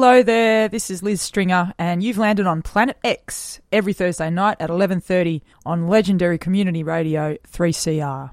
Hello there, this is Liz Stringer and you've landed on Planet X every Thursday night at 11:30 on legendary community radio 3CR.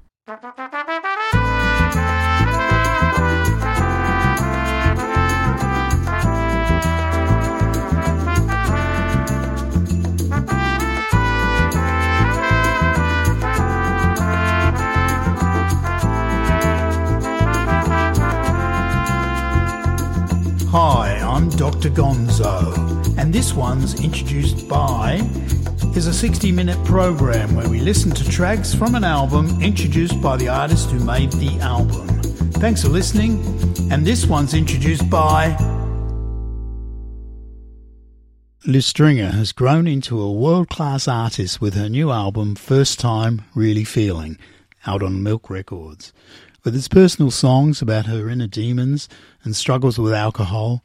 Hi, I'm Dr. Gonzo, and this one's introduced by is a 60 minute program where we listen to tracks from an album introduced by the artist who made the album. Thanks for listening, and this one's introduced by. Liz Stringer has grown into a world class artist with her new album, First Time Really Feeling, out on Milk Records. With its personal songs about her inner demons and struggles with alcohol,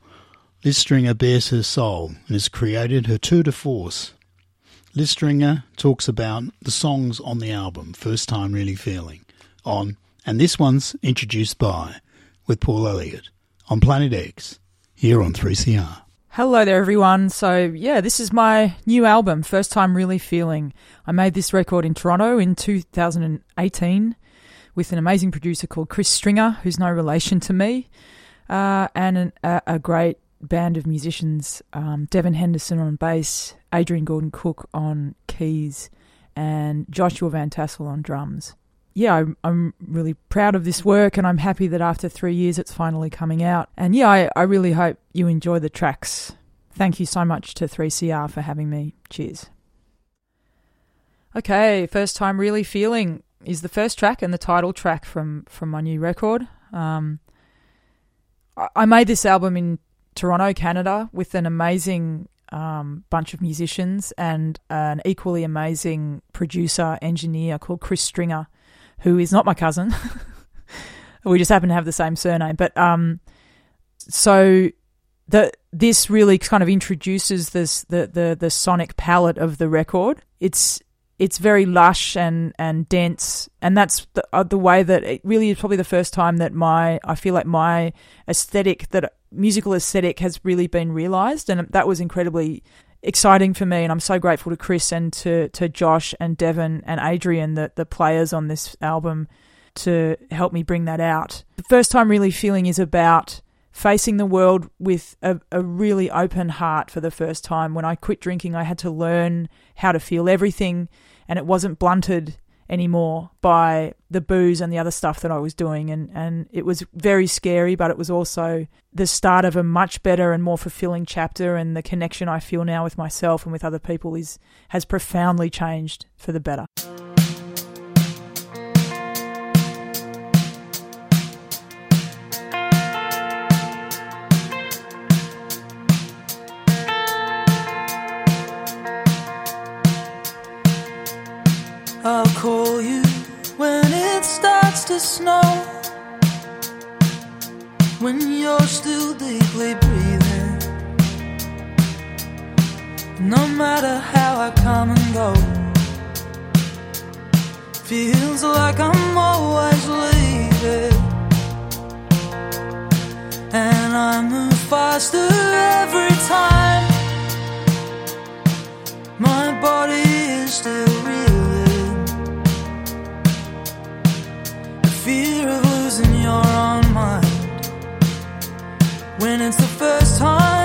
Liz Stringer bares her soul and has created her tour de force. Liz Stringer talks about the songs on the album, First Time Really Feeling, on, and this one's introduced by, with Paul Elliott, on Planet X, here on 3CR. Hello there, everyone. So, yeah, this is my new album, First Time Really Feeling. I made this record in Toronto in 2018 with an amazing producer called Chris Stringer, who's no relation to me, uh, and an, a, a, great band of musicians um, Devin Henderson on bass, Adrian Gordon Cook on keys, and Joshua Van Tassel on drums. Yeah, I'm, I'm really proud of this work, and I'm happy that after three years it's finally coming out. And yeah, I, I really hope you enjoy the tracks. Thank you so much to 3CR for having me. Cheers. Okay, first time really feeling is the first track and the title track from from my new record. Um, I, I made this album in Toronto, Canada, with an amazing um, bunch of musicians and an equally amazing producer engineer called Chris Stringer, who is not my cousin. we just happen to have the same surname, but um, so the this really kind of introduces this the the the sonic palette of the record. It's it's very lush and and dense, and that's the, uh, the way that it really is probably the first time that my I feel like my aesthetic that musical aesthetic has really been realized, and that was incredibly exciting for me. And I'm so grateful to Chris and to to Josh and Devon and Adrian, the the players on this album, to help me bring that out. The first time really feeling is about facing the world with a, a, really open heart for the first time. When I quit drinking, I had to learn how to feel everything and it wasn't blunted anymore by the booze and the other stuff that I was doing and and it was very scary but it was also the start of a much better and more fulfilling chapter and the connection I feel now with myself and with other people is has profoundly changed for the better. I'll call you when it starts to snow. When you're still deeply breathing. No matter how I come and go, feels like I'm always leaving. And I move faster every time. My body is still real. Fear of losing your own mind. When it's the first time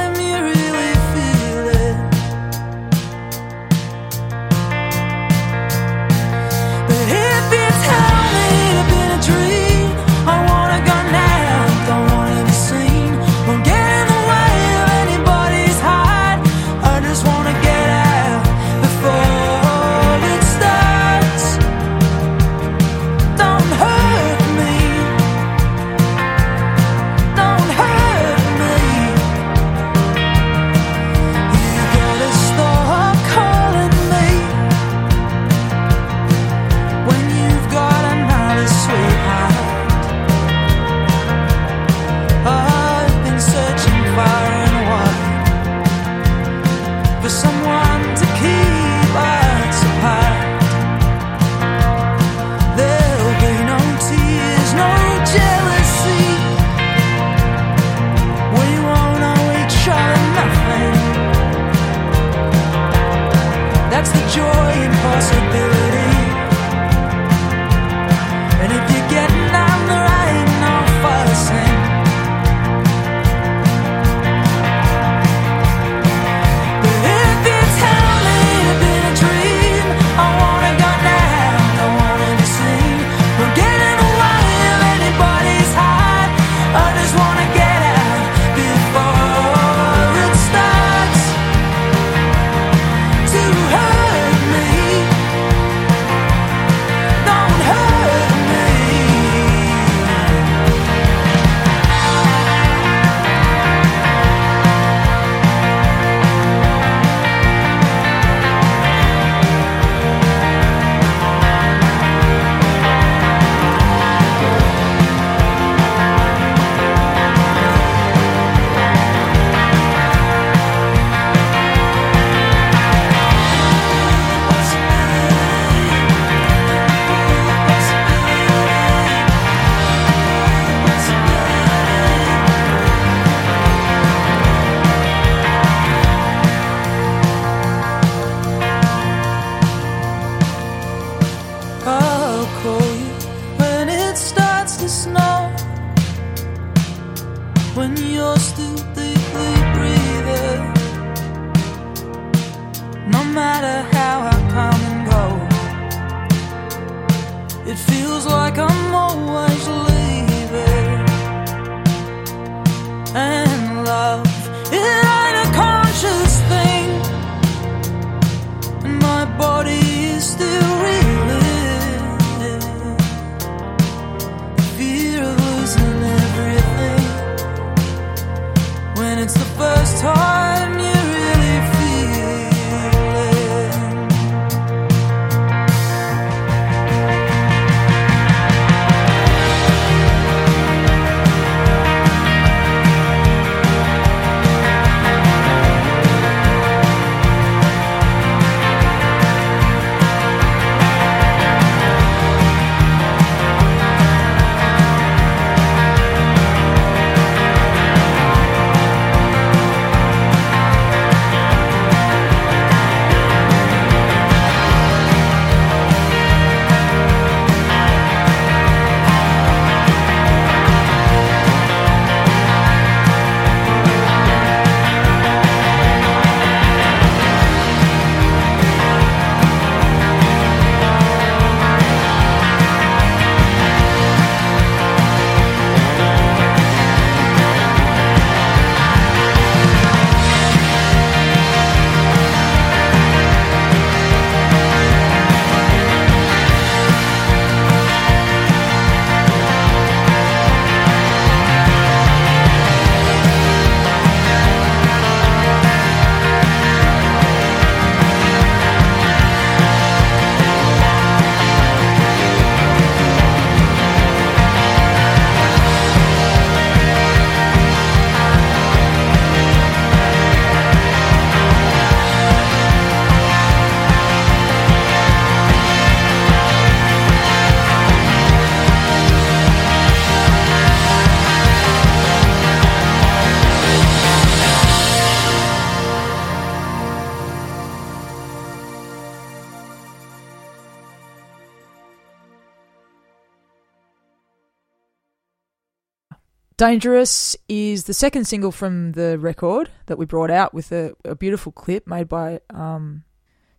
Dangerous is the second single from the record that we brought out with a, a beautiful clip made by um,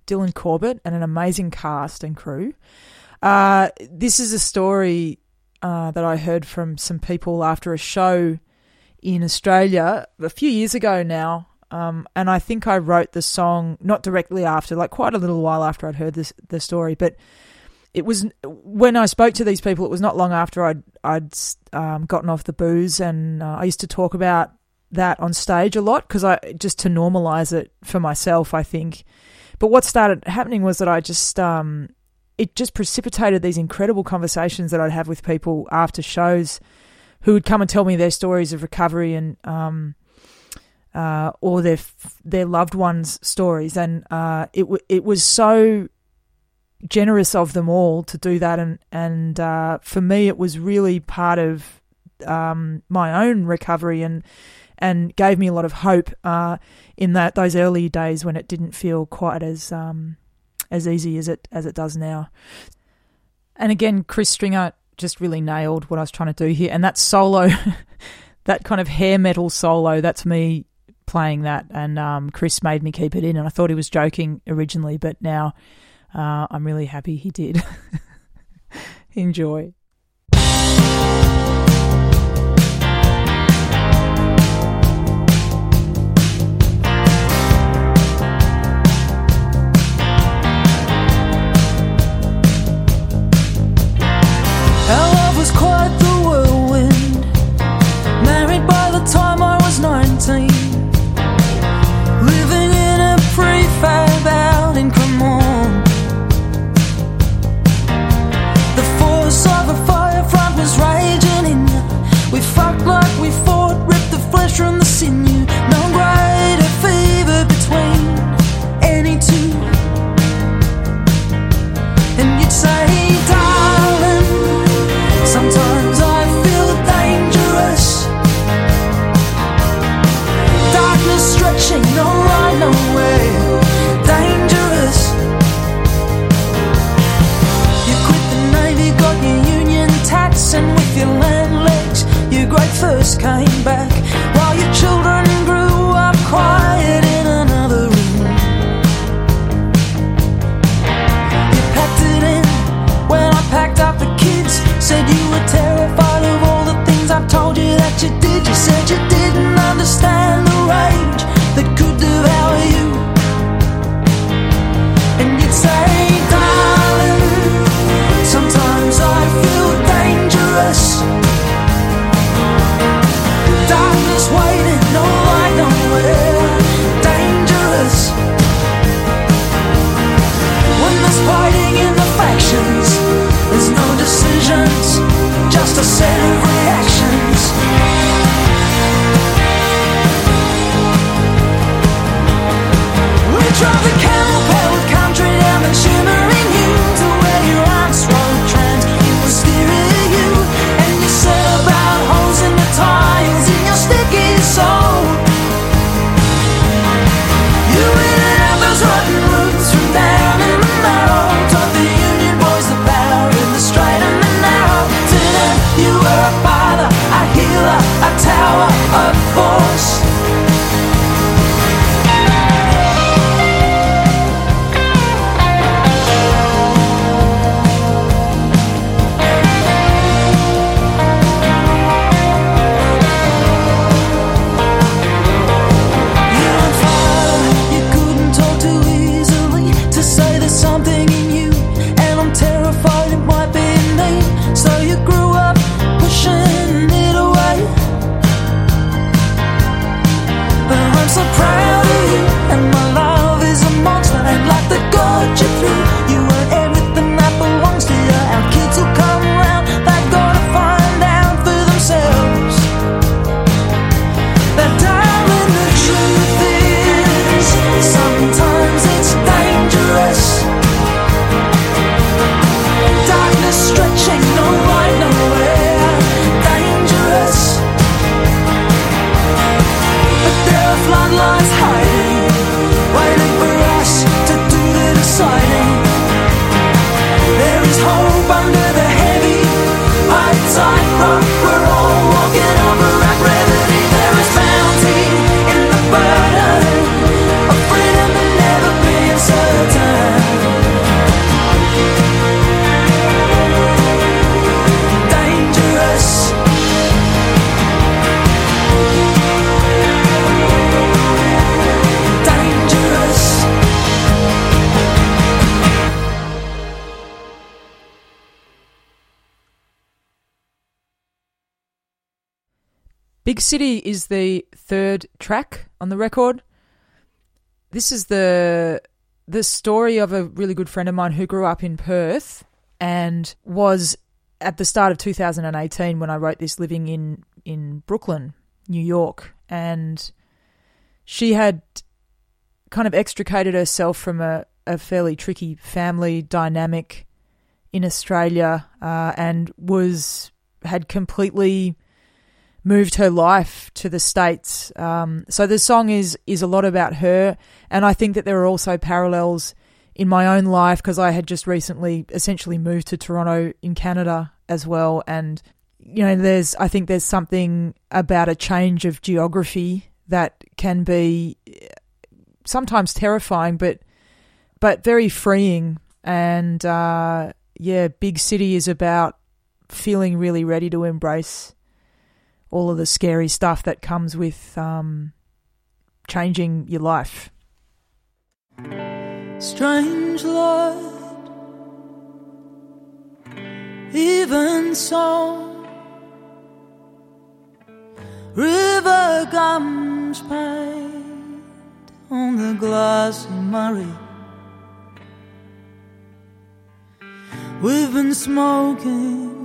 Dylan Corbett and an amazing cast and crew. Uh, this is a story uh, that I heard from some people after a show in Australia a few years ago now. Um, and I think I wrote the song not directly after, like quite a little while after I'd heard this the story, but it was when I spoke to these people. It was not long after I'd I'd um, gotten off the booze, and uh, I used to talk about that on stage a lot because I just to normalize it for myself. I think, but what started happening was that I just um, it just precipitated these incredible conversations that I'd have with people after shows who would come and tell me their stories of recovery and um, uh, or their their loved ones' stories, and uh, it w- it was so generous of them all to do that, and and uh, for me, it was really part of um, my own recovery and and gave me a lot of hope uh, in that those early days when it didn't feel quite as um, as easy as it as it does now. And again, Chris Stringer just really nailed what I was trying to do here, and that solo, that kind of hair metal solo, that's me playing that, and um, Chris made me keep it in, and I thought he was joking originally, but now uh, I'm really happy he did. Enjoy. City is the third track on the record. This is the the story of a really good friend of mine who grew up in Perth and was at the start of 2018 when I wrote this living in in Brooklyn, New York, and she had kind of extricated herself from a, a fairly tricky family dynamic in Australia uh, and was had completely moved her life to the states. Um, so the song is is a lot about her, and I think that there are also parallels in my own life because I had just recently essentially moved to Toronto in Canada as well, and you know, there's I think there's something about a change of geography that can be sometimes terrifying, but but very freeing. And uh, yeah, big city is about feeling really ready to embrace all of the scary stuff that comes with um, changing your life. Strange light, even so, river gums paint on the glassy Murray. We've been smoking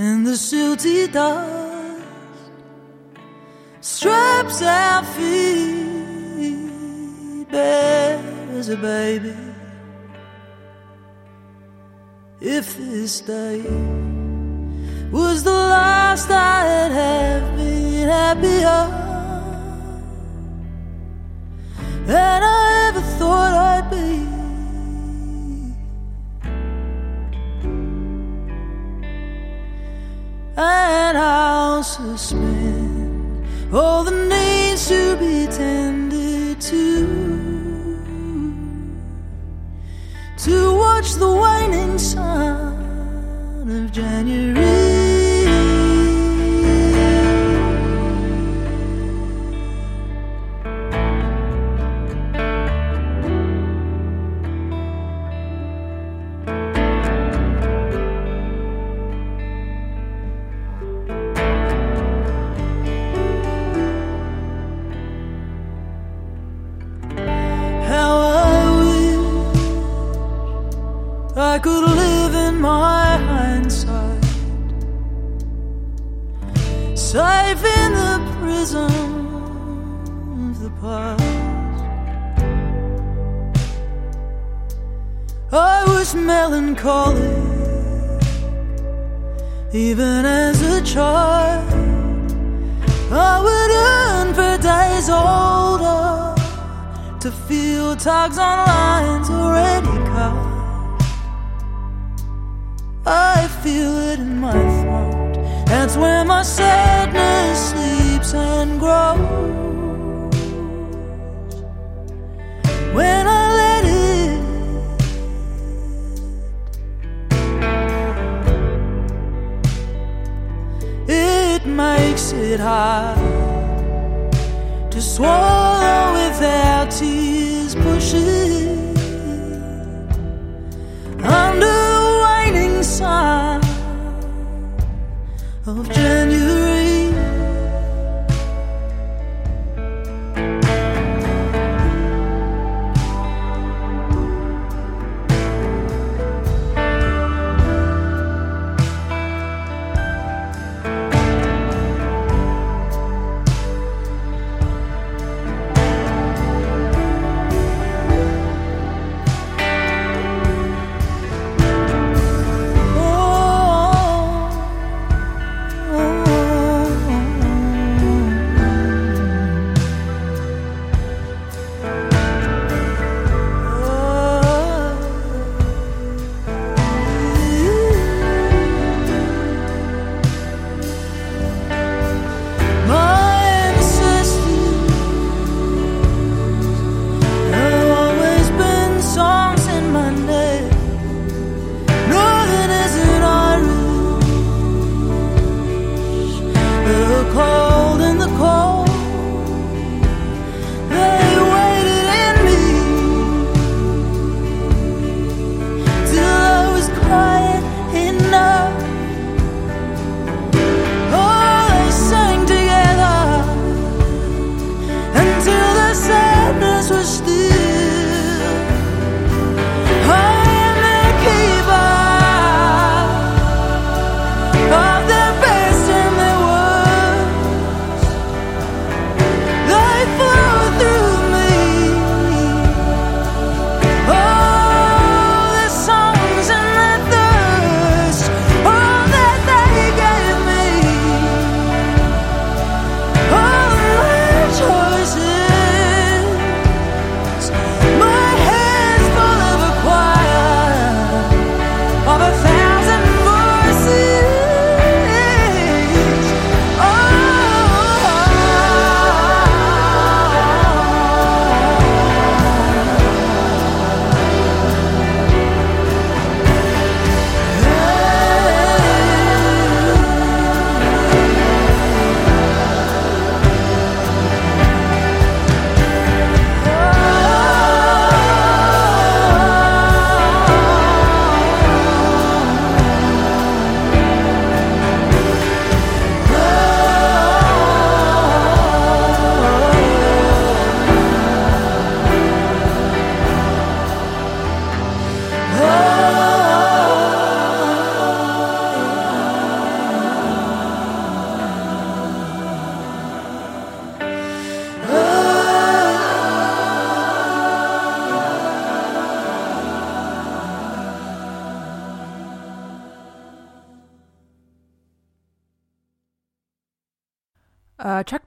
and the silty dust straps our feet bare as a baby. If this day was the last I'd have been happier than I ever thought and I'll suspend all the needs to be tended to. To watch the waning sun of January.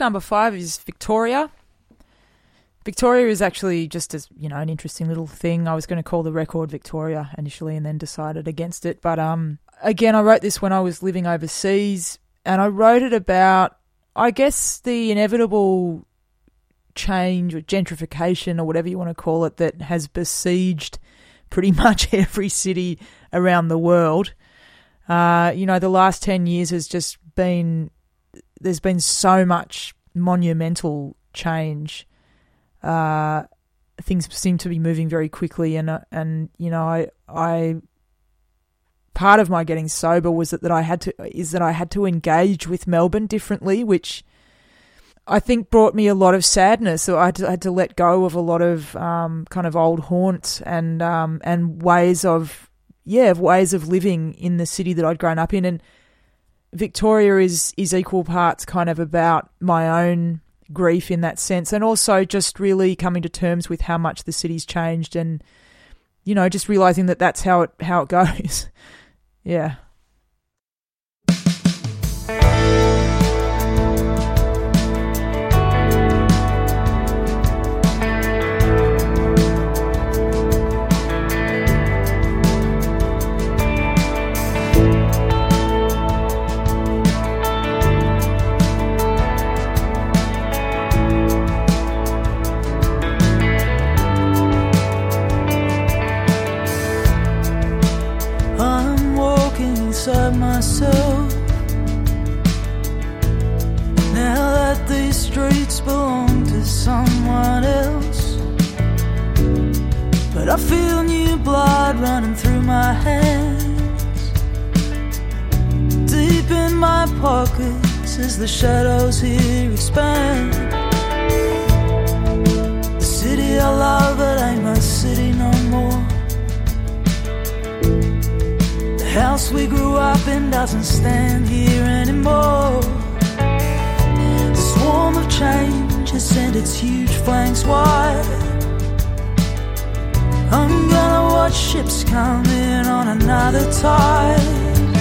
Number five is Victoria. Victoria is actually just as you know an interesting little thing. I was going to call the record Victoria initially, and then decided against it. But um, again, I wrote this when I was living overseas, and I wrote it about, I guess, the inevitable change or gentrification or whatever you want to call it that has besieged pretty much every city around the world. Uh, you know, the last ten years has just been there's been so much monumental change uh, things seem to be moving very quickly, and uh, and you know, I I part of my getting sober was that, that I had to is that I had to engage with Melbourne differently, which I think brought me a lot of sadness. So I had to, I had to let go of a lot of um, kind of old haunts and um, and ways of yeah of ways of living in the city that I'd grown up in, and Victoria is is equal parts kind of about my own grief in that sense, and also just really coming to terms with how much the city's changed, and you know, just realizing that that's how it how it goes. yeah. Myself. Now that these streets belong to someone else. But I feel new blood running through my hands. Deep in my pockets as the shadows here expand. The city I love, it ain't my city no more. House we grew up in doesn't stand here anymore. The swarm of change has sent its huge flanks wide. I'm gonna watch ships come in on another tide.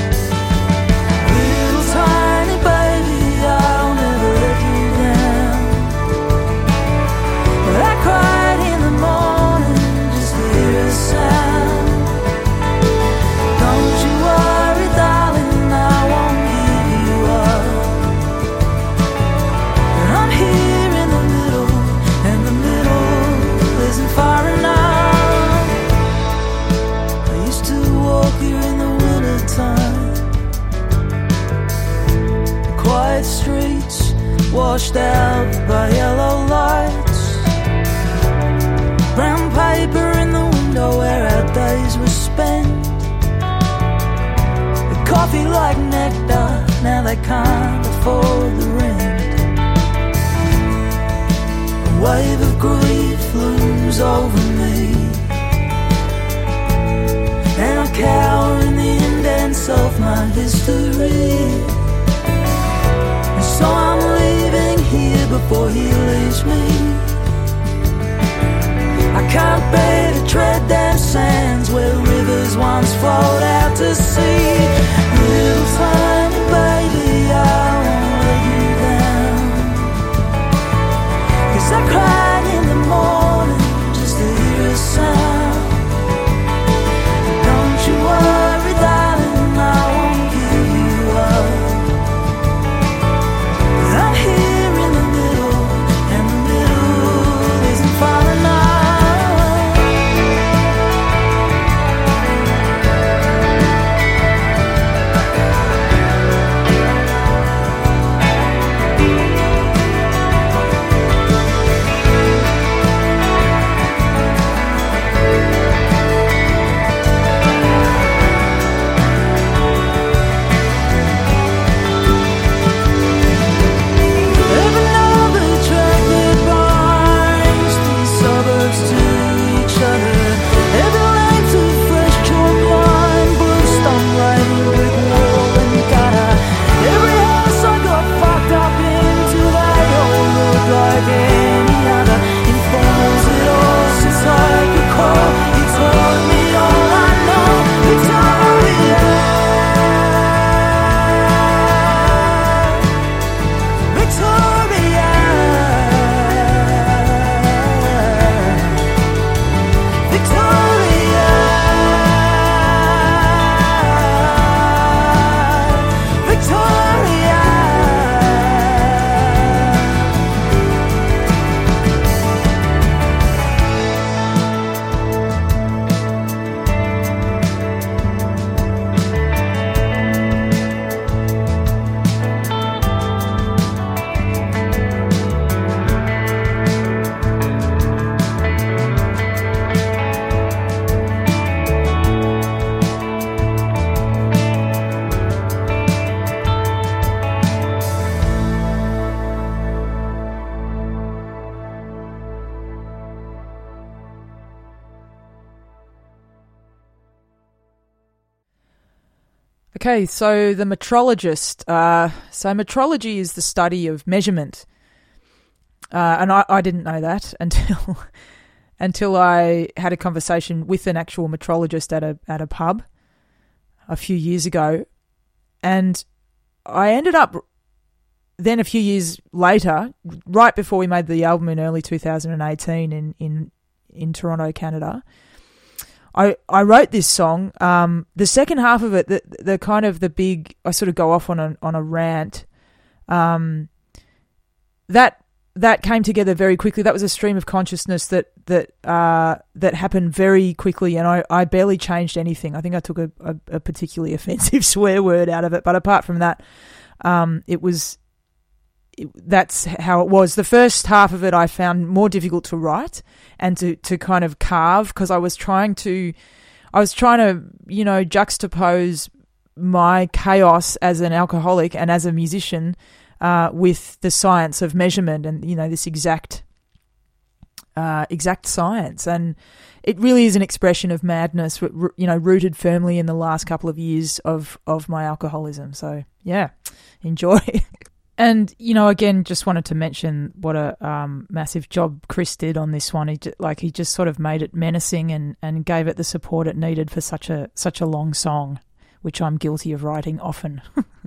Washed out by yellow lights. Brown paper in the window where our days were spent. The coffee like nectar, now they can't afford the rent. A wave of grief looms over me. And I cower in the indents of my history. So I'm leaving here before he leaves me. I can't bear to tread them sands where rivers once flowed out to sea. Little tiny baby, I won't let you down. 'Cause I cried So the metrologist. Uh, so metrology is the study of measurement, uh, and I, I didn't know that until until I had a conversation with an actual metrologist at a at a pub a few years ago, and I ended up then a few years later, right before we made the album in early 2018 in in in Toronto, Canada. I, I wrote this song. Um, the second half of it, the the kind of the big, I sort of go off on a on a rant. Um, that that came together very quickly. That was a stream of consciousness that that uh, that happened very quickly, and I, I barely changed anything. I think I took a, a, a particularly offensive swear word out of it, but apart from that, um, it was that's how it was. The first half of it I found more difficult to write and to, to kind of carve because I was trying to, I was trying to, you know, juxtapose my chaos as an alcoholic and as a musician uh, with the science of measurement and, you know, this exact, uh, exact science. And it really is an expression of madness, you know, rooted firmly in the last couple of years of, of my alcoholism. So, yeah, enjoy. And you know, again, just wanted to mention what a um, massive job Chris did on this one. He just, like he just sort of made it menacing and, and gave it the support it needed for such a such a long song, which I'm guilty of writing often.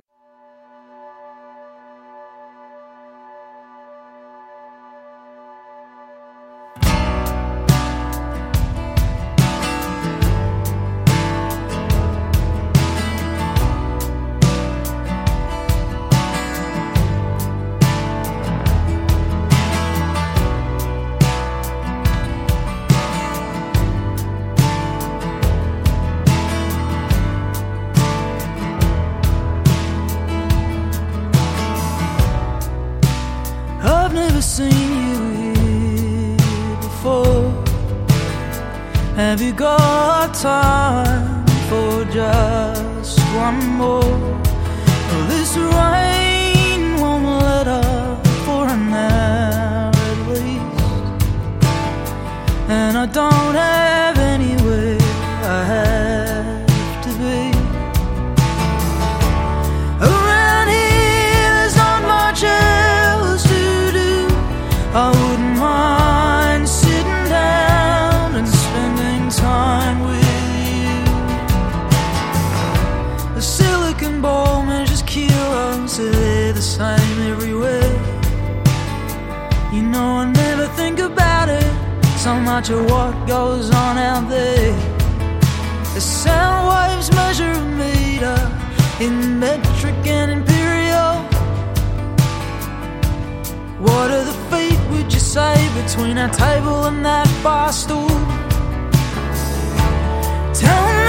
much of what goes on out there. The sound waves measure a meter in metric and imperial. What are the feet, would you say, between our table and that bar stool? Tell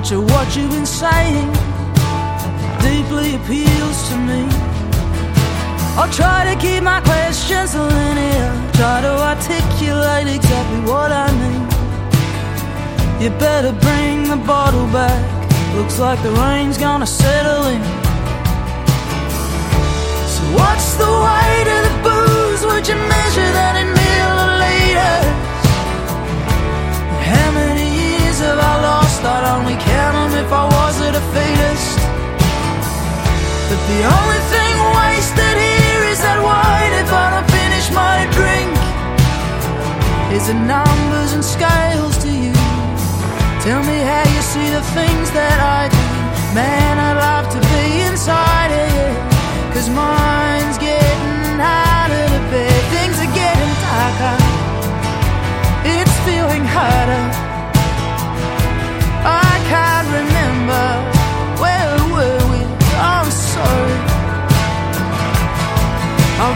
much of what you've been saying deeply appeals to me. I'll try to keep my questions linear, try to articulate exactly what I mean. You better bring the bottle back. Looks like the rain's gonna settle in. So what's the weight of the booze? Would you measure that the only thing wasted here is that wine if I don't finish my drink. Is it numbers and scales to you? Tell me how you see the things that I do. Man, I'd love to be inside of you. Cause mine's getting out of the bear. Things are getting darker. It's feeling harder.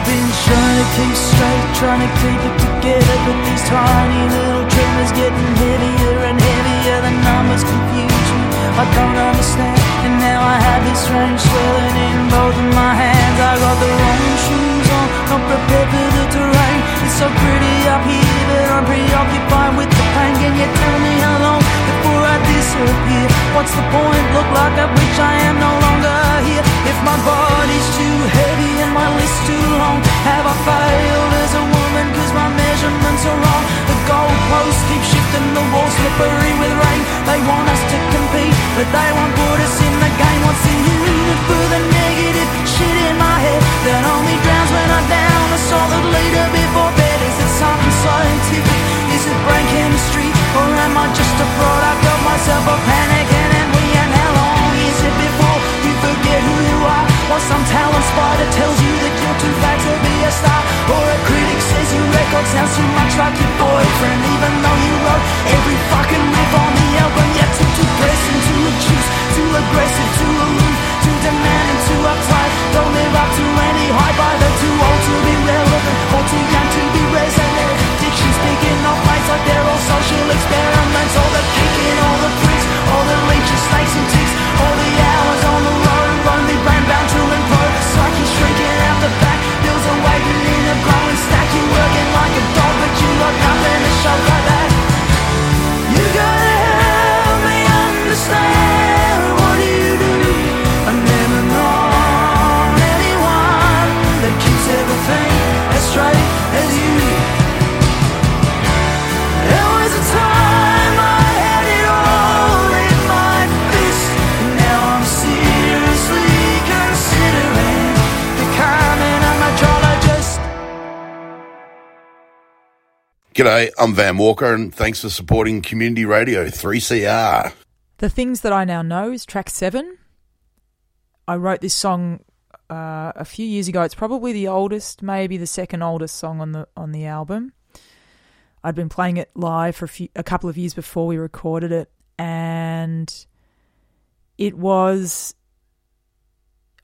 Been trying to keep straight, trying to keep it together, but these tiny little tremors getting heavier and heavier. The numbers confuse me. I don't understand, and now I have this strange swelling in both of my hands. I got the wrong shoes on, not prepared for the terrain. It's so pretty up here, but I'm preoccupied with the pain. Can you tell me how long before I disappear? What's the point? Look like I wish I am no longer here. If my body's too heavy and my list too long, have I failed as a woman? Cause my measurements are wrong. The goalposts keep shifting, the walls slippery with rain. They want us to compete, but they won't put us in the game. What's the unit for the negative shit in my head that only drowns when I'm down a solid leader before bed? Is it something scientific? Is it brain chemistry? Or am I just a product of myself, a panic and we And how long is it before you forget who you are? Or some talent spider tells you that you're too fat to be a star? Or a critic says your record sounds too much like your boyfriend, even though you wrote every fucking riff on the album. Yet too depressing, too obtuse, too aggressive, G'day, I'm Van Walker, and thanks for supporting Community Radio 3CR. The Things That I Now Know is track seven. I wrote this song uh, a few years ago. It's probably the oldest, maybe the second oldest song on the on the album. I'd been playing it live for a, few, a couple of years before we recorded it, and it was.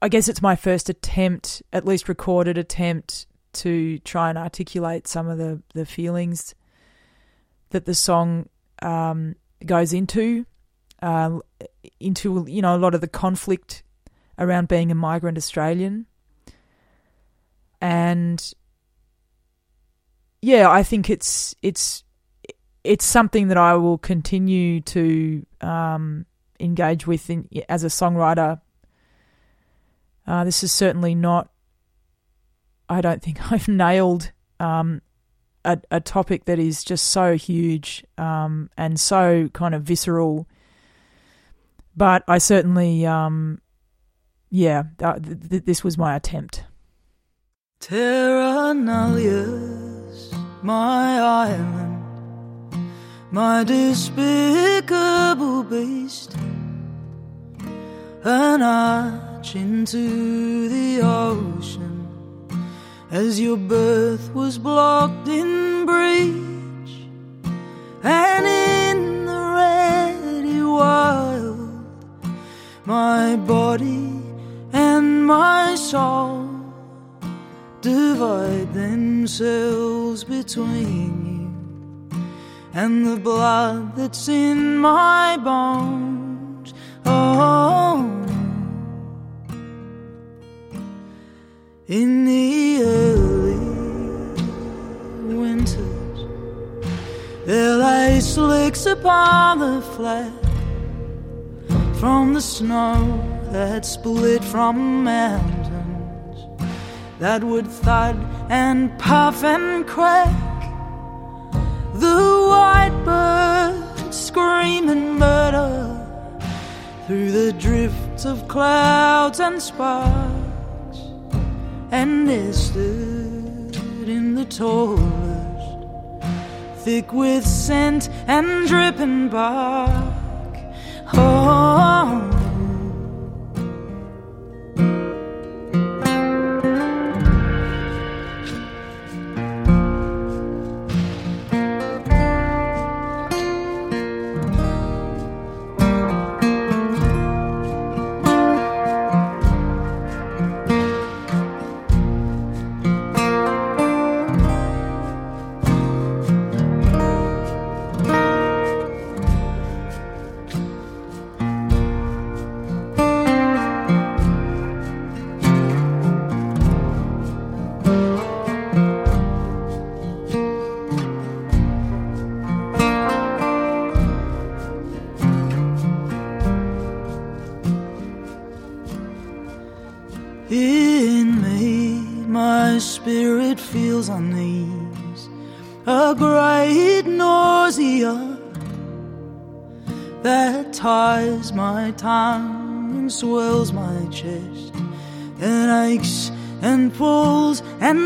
I guess it's my first attempt, at least recorded attempt, to try and articulate some of the the feelings that the song um, goes into uh, into you know a lot of the conflict around being a migrant Australian, and yeah, I think it's it's it's something that I will continue to um, engage with in, as a songwriter. Uh, this is certainly not. I don't think I've nailed um, a, a topic that is just so huge um, and so kind of visceral but I certainly, um, yeah, th- th- this was my attempt. Terra nullius, my island, my despicable beast, an arch into the ocean, as your birth was blocked in breach, and in the ready wild, my body and my soul divide themselves between you and the blood that's in my bones. Oh, in the early winters, there lay slicks upon the flat from the snow that split from mountains that would thud and puff and crack. The white bird screaming murder through the drifts of clouds and sparks, and nested in the tallest, thick with scent and dripping bark. Oh.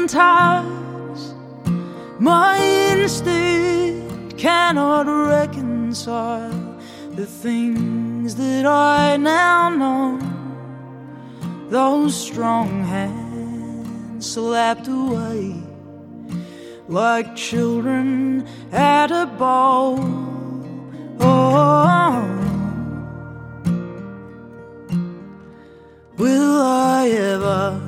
Ties. My instinct cannot reconcile the things that I now know. Those strong hands slapped away like children at a ball. Oh, will I ever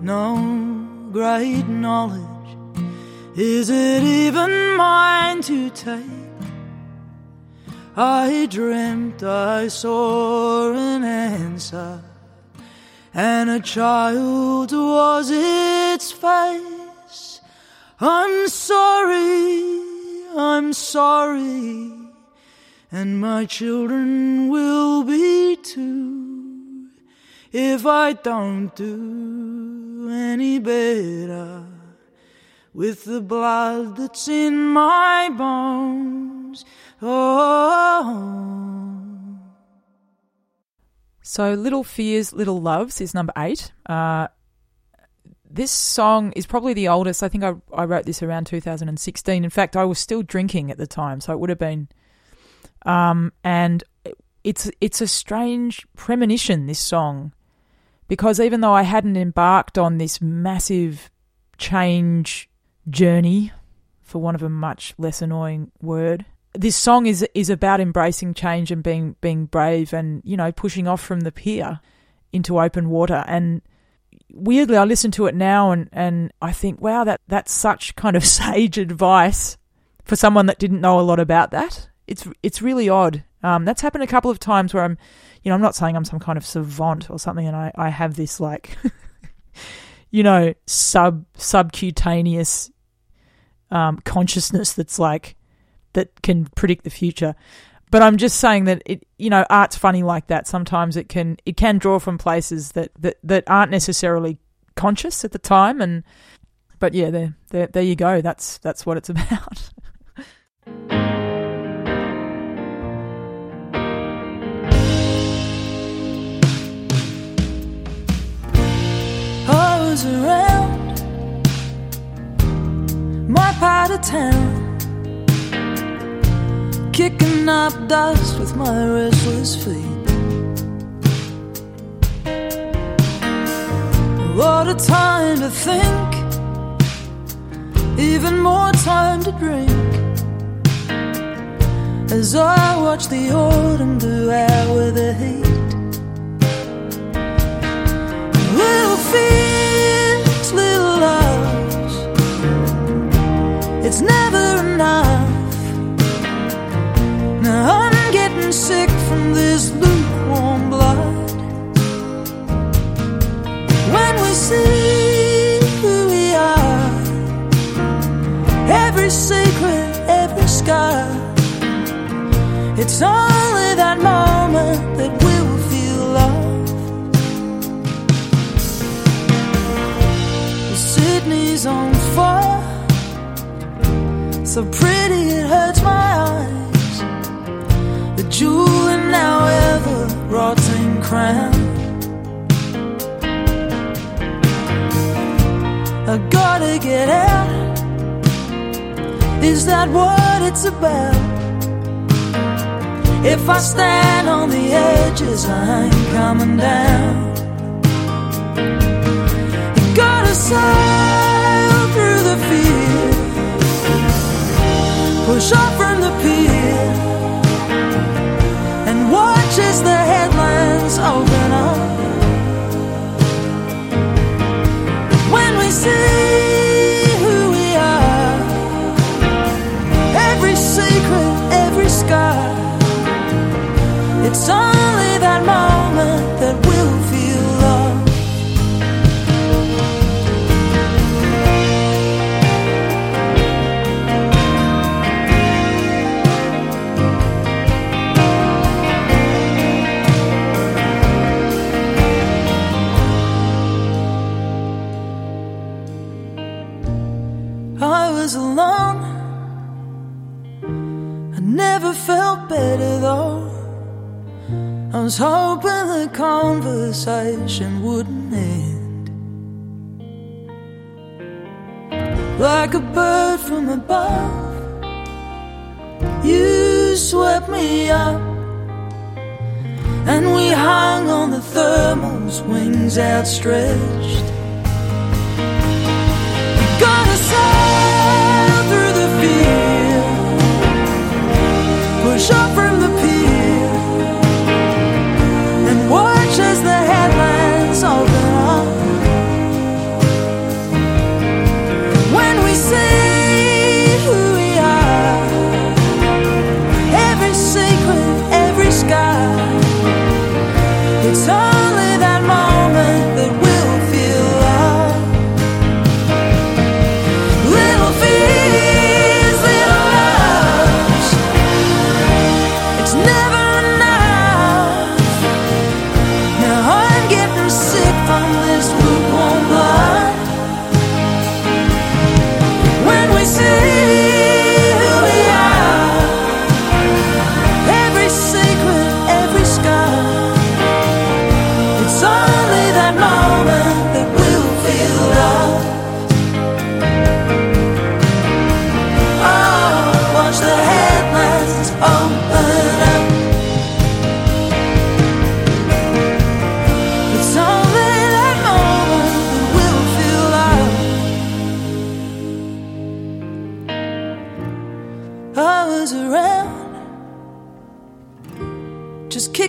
know great knowledge? Is it even mine to take? I dreamt I saw an answer, and a child was its face. I'm sorry, I'm sorry, and my children will be too if I don't do any better with the blood that's in my bones. Oh. So, Little Fears, Little Loves is number eight. Uh, this song is probably the oldest. I think I, I wrote this around 2016. In fact, I was still drinking at the time, so it would have been. Um, and it's it's a strange premonition. This song, because even though I hadn't embarked on this massive change journey, for want of a much less annoying word, this song is is about embracing change and being being brave and you know pushing off from the pier into open water. And weirdly I listen to it now and and I think wow that that's such kind of sage advice for someone that didn't know a lot about that. It's it's really odd. Um, that's happened a couple of times where I'm you know I'm not saying I'm some kind of savant or something and I I have this like you know sub subcutaneous um, consciousness that's like that can predict the future. But I'm just saying that it, you know, art's funny like that. Sometimes it can it can draw from places that that, that aren't necessarily conscious at the time, and but yeah, there there there you go. That's that's what it's about. Around my part of town, kicking up dust with my restless feet. What a time to think, even more time to drink. As I watch the autumn do out with the heat. Secret, every scar, it's only that moment that we will feel love. Sydney's on fire, so pretty it hurts my eyes. The jewel in our ever rotting crown. I gotta get out. Is that what it's about? If I stand on the edges, I ain't coming down. You gotta sail through the fear, push off from the pier, and watch as the headlines open up. When we see scar, it's only that moment that felt better though. I was hoping the conversation wouldn't end. Like a bird from above, you swept me up. And we hung on the thermal's wings outstretched. We're Gonna sail through up from the pier,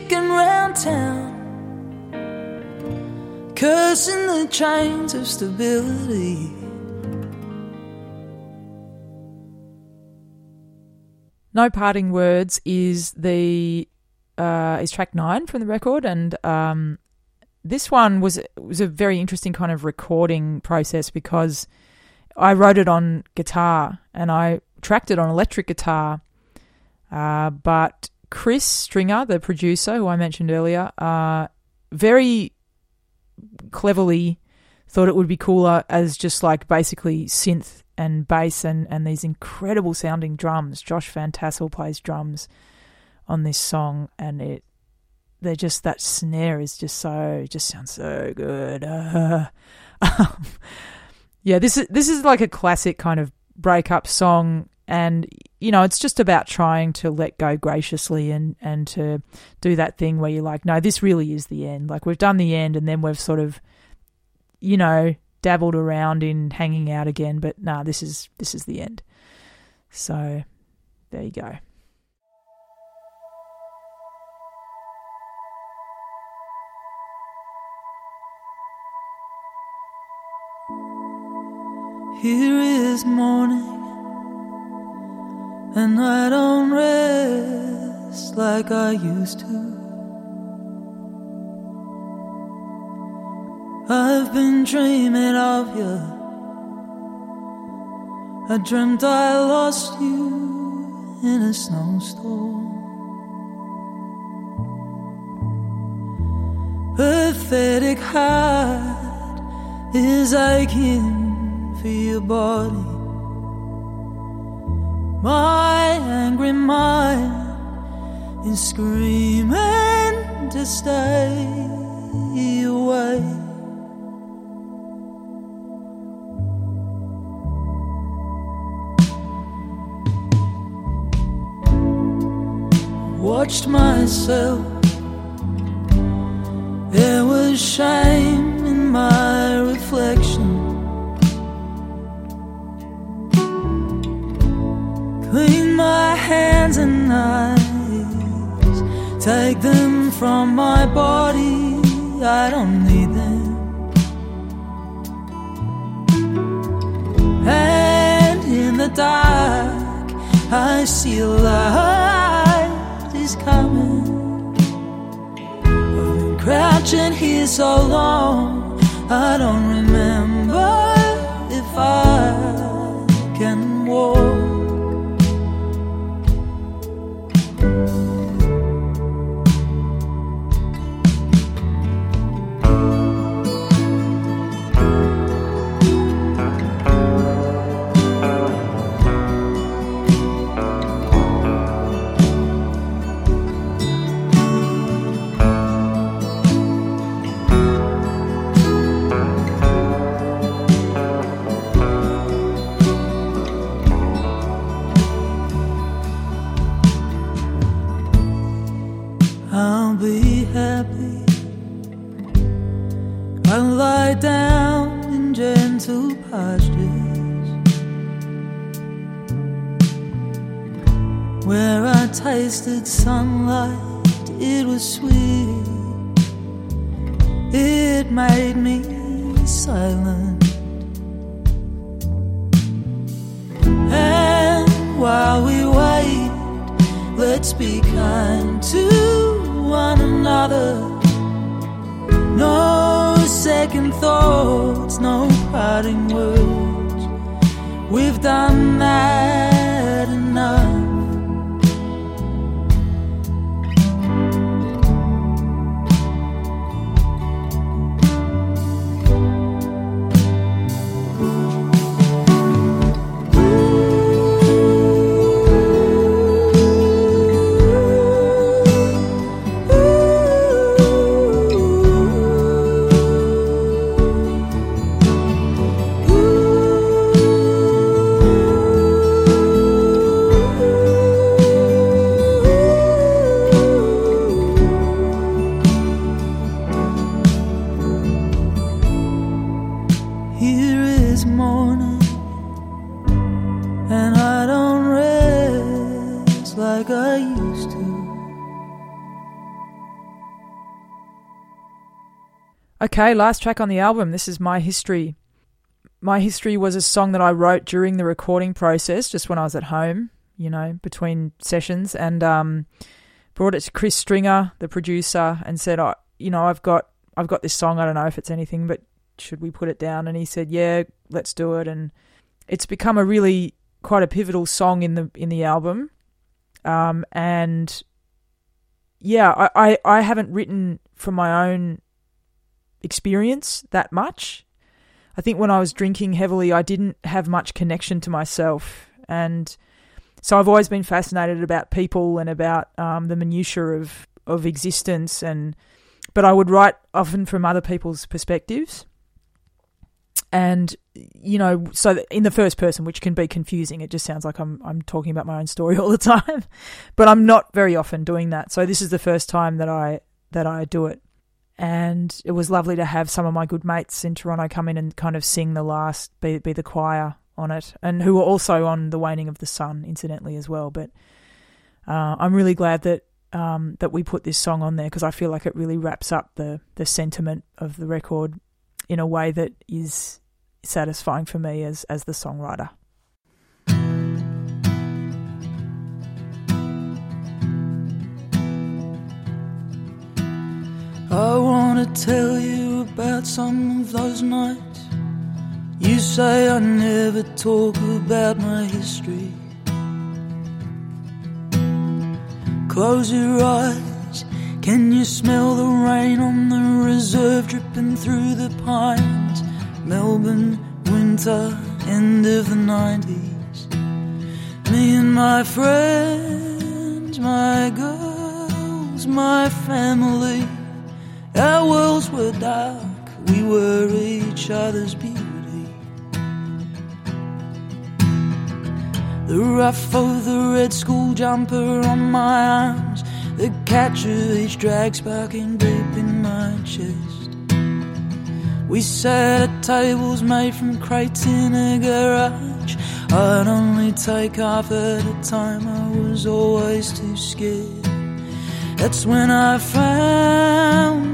kicking round town, cursing the chains of stability. No Parting Words is the uh, is track nine from the record, and um, this one was was a very interesting kind of recording process because I wrote it on guitar and I tracked it on electric guitar, uh, but Chris Stringer, the producer who I mentioned earlier, uh, very cleverly thought it would be cooler as just like basically synth and bass and, and these incredible sounding drums. Josh Van Tassel plays drums on this song and it they're just that snare is just so just sounds so good. Uh, um, yeah, this is this is like a classic kind of breakup song and you know it's just about trying to let go graciously and and to do that thing where you're like no this really is the end. Like we've done the end and then we've sort of you know dabbled around in hanging out again but nah this is this is the end. So there you go. Here is morning, and I don't rest like I used to. I've been dreaming of you. I dreamt I lost you in a snowstorm. Pathetic heart is aching for your body. My angry mind is screaming to stay away. Watched myself. There was shame hands and eyes. Take them from my body. I don't need them. And in the dark, I see a light is coming. I've been crouching here so long. I don't remember if I can walk. Where I tasted sunlight, it was sweet. It made me silent. And while we wait, let's be kind to one another. No second thoughts, no parting words. We've done that Okay, last track on the album. This is My History. My History was a song that I wrote during the recording process, just when I was at home, you know, between sessions, and um, brought it to Chris Stringer, the producer, and said, "I, you know, I've got, I've got this song. I don't know if it's anything, but should we put it down?" And he said, "Yeah, let's do it." And it's become a really quite a pivotal song in the in the album, um, and yeah, I, I, I haven't written from my own experience that much. I think when I was drinking heavily, I didn't have much connection to myself, and so I've always been fascinated about people and about um, the minutiae of of existence, and but I would write often from other people's perspectives, and you know, so in the first person, which can be confusing. It just sounds like I'm I'm talking about my own story all the time, but I'm not very often doing that. So this is the first time that I that I do it and it was lovely to have some of my good mates in Toronto come in and kind of sing the last, be, be the choir on it, and who were also on the Waning of the Sun, incidentally as well. But uh, I'm really glad that um, that we put this song on there because I feel like it really wraps up the the sentiment of the record in a way that is satisfying for me as as the songwriter. I wanna tell you about some of those nights. You say I never talk about my history. Close your eyes. Can you smell the rain on the reserve dripping through the pines? Melbourne, winter, end of the 90s. Me and my friends, my girls, my family. Our worlds were dark, we were each other's beauty. The rough of the red school jumper on my arms, the catch of each drag sparking deep in my chest. We sat at tables made from crates in a garage. I'd only take half at a time, I was always too scared. That's when I found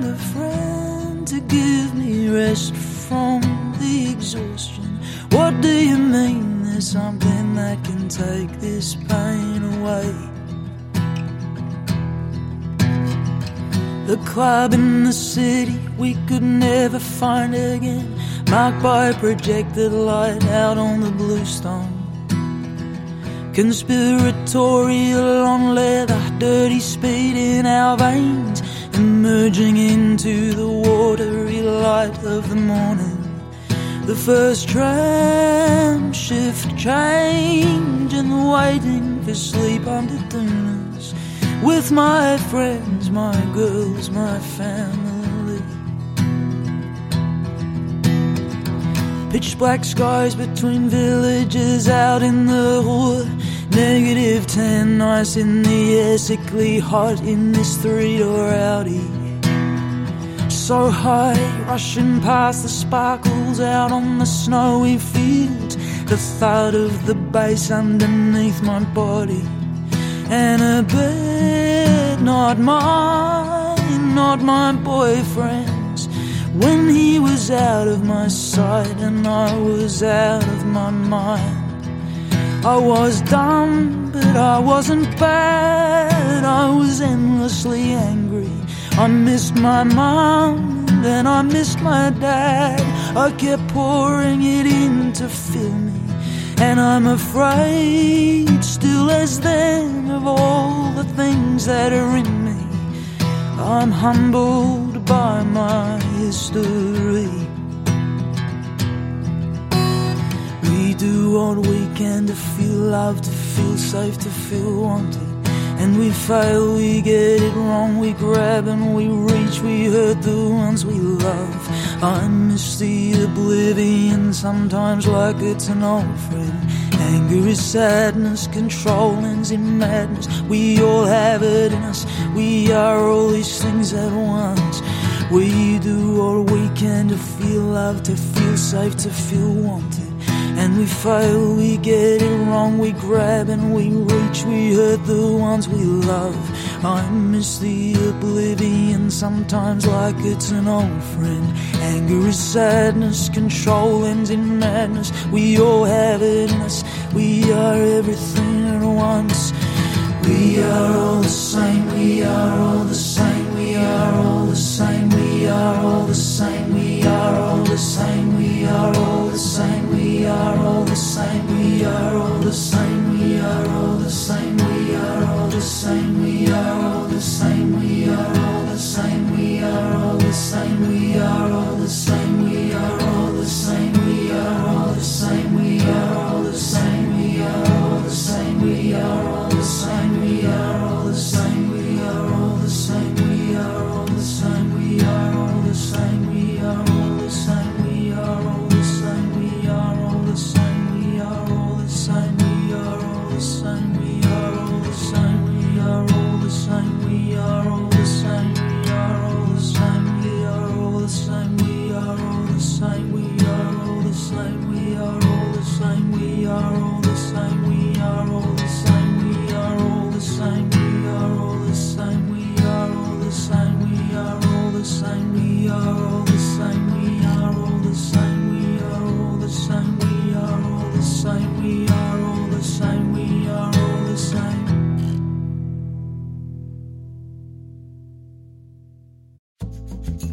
give me rest from the exhaustion. What do you mean there's something that can take this pain away? The club in the city we could never find again, marked by projected light out on the bluestone. Conspiratorial on leather, dirty speed in our veins, emerging into the watery light of the morning. The first tram shift change and waiting for sleep under dunes with my friends, my girls, my family. Pitch black skies between villages out in the hood. Negative 10 nights in the air, sickly hot in this three door Audi. So high, rushing past the sparkles out on the snowy fields. The thud of the bass underneath my body. and a bed not mine, not my boyfriend's. When he was out of my sight and I was out of my mind. I was dumb, but I wasn't bad. I was endlessly angry. I missed my mom and I missed my dad. I kept pouring it in to fill me. And I'm afraid, still as then, of all the things that are in me. I'm humbled by my history. We do what we can to feel loved, to feel safe, to feel wanted. We fail, we get it wrong, we grab and we reach, we hurt the ones we love. I miss the oblivion sometimes like it's an old friend. Anger is sadness, control ends in madness. We all have it in us, we are all these things at once. We do what we can to feel loved, to feel safe, to feel wanted. And we fail, we get it wrong, we grab and we reach, we hurt the ones we love. I miss the oblivion sometimes like it's an old friend. Anger is sadness, control ends in madness. We all have it in us, we are everything at once. We are all the same, we are all the same, we are all the same, we are all the same, we are all the same, we are all the same, are all the same, we are all the same, we are all the same, we are all the same, we are all the same, we are all the same, we are all the same, we are all the same, we are all the same, we are all the same,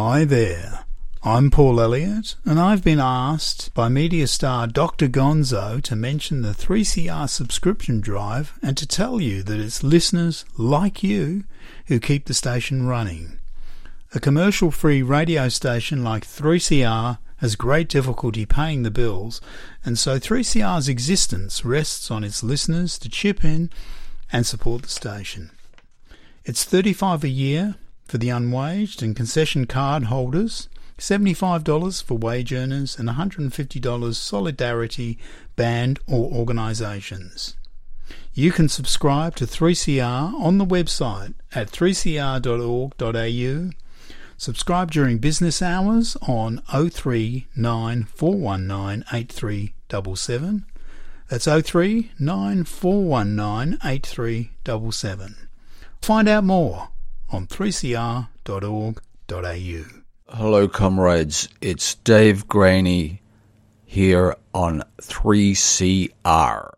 Hi there. I'm Paul Elliott, and I've been asked by media star Dr. Gonzo to mention the 3CR subscription drive and to tell you that it's listeners like you who keep the station running. A commercial free radio station like 3CR has great difficulty paying the bills, and so 3CR's existence rests on its listeners to chip in and support the station. It's 35 a year for the unwaged and concession card holders, $75 for wage earners, and $150 solidarity band or organisations. You can subscribe to 3CR on the website at 3cr.org.au. Subscribe during business hours on 039419 8377. That's 039419 8377. Find out more on 3cr.org.au. Hello, comrades. It's Dave Graney here on 3CR.